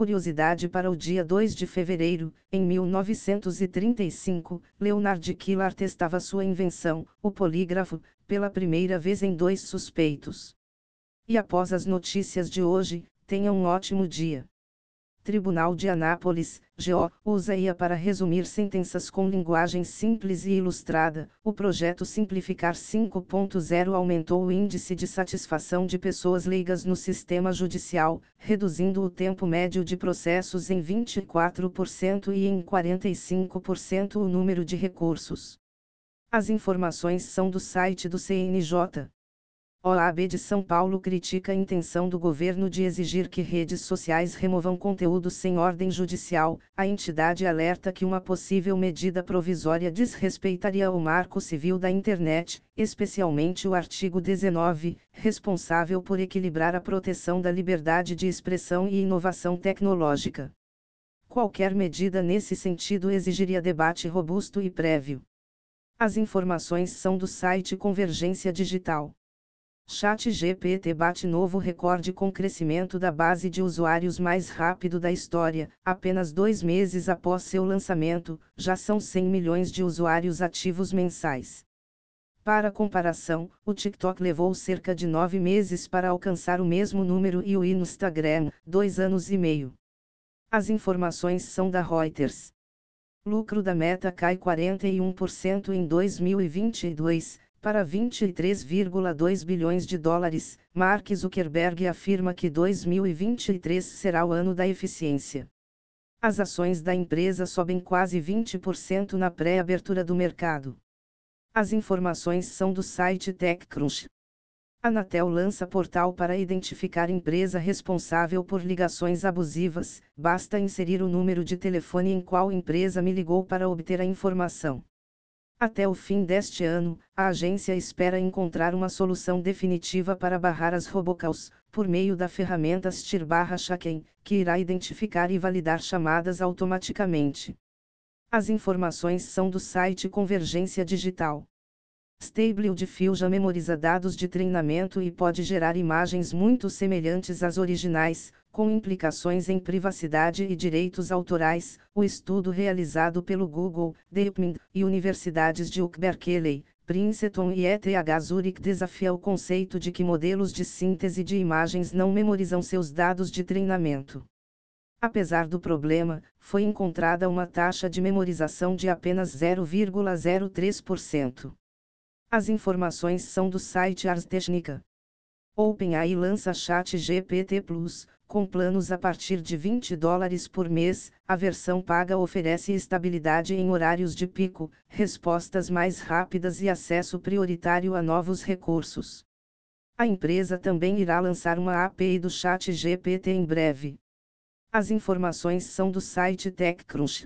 Curiosidade para o dia 2 de fevereiro, em 1935, Leonard Killard testava sua invenção, o polígrafo, pela primeira vez em dois suspeitos. E após as notícias de hoje, tenha um ótimo dia. Tribunal de Anápolis, GO, usa IA para resumir sentenças com linguagem simples e ilustrada. O projeto Simplificar 5.0 aumentou o índice de satisfação de pessoas leigas no sistema judicial, reduzindo o tempo médio de processos em 24% e em 45% o número de recursos. As informações são do site do CNJ. OAB de São Paulo critica a intenção do governo de exigir que redes sociais removam conteúdo sem ordem judicial. A entidade alerta que uma possível medida provisória desrespeitaria o marco civil da internet, especialmente o artigo 19, responsável por equilibrar a proteção da liberdade de expressão e inovação tecnológica. Qualquer medida nesse sentido exigiria debate robusto e prévio. As informações são do site Convergência Digital. ChatGPT bate novo recorde com crescimento da base de usuários mais rápido da história. Apenas dois meses após seu lançamento, já são 100 milhões de usuários ativos mensais. Para comparação, o TikTok levou cerca de nove meses para alcançar o mesmo número e o Instagram, dois anos e meio. As informações são da Reuters. Lucro da Meta cai 41% em 2022, para 23,2 bilhões de dólares, Mark Zuckerberg afirma que 2023 será o ano da eficiência. As ações da empresa sobem quase 20% na pré-abertura do mercado. As informações são do site TechCrunch. Anatel lança portal para identificar empresa responsável por ligações abusivas, basta inserir o número de telefone em qual empresa me ligou para obter a informação. Até o fim deste ano, a agência espera encontrar uma solução definitiva para barrar as robocalls, por meio da ferramenta STIR/Shaken, que irá identificar e validar chamadas automaticamente. As informações são do site Convergência Digital. Stable Diffusion memoriza dados de treinamento e pode gerar imagens muito semelhantes às originais, com implicações em privacidade e direitos autorais, o estudo realizado pelo Google, DeepMind e universidades de UK Berkeley, Princeton e ETH Zurich desafia o conceito de que modelos de síntese de imagens não memorizam seus dados de treinamento. Apesar do problema, foi encontrada uma taxa de memorização de apenas 0,03%. As informações são do site Ars Technica. OpenAI lança Chat GPT Plus, com planos a partir de 20 dólares por mês, a versão paga oferece estabilidade em horários de pico, respostas mais rápidas e acesso prioritário a novos recursos. A empresa também irá lançar uma API do Chat GPT em breve. As informações são do site TechCrunch.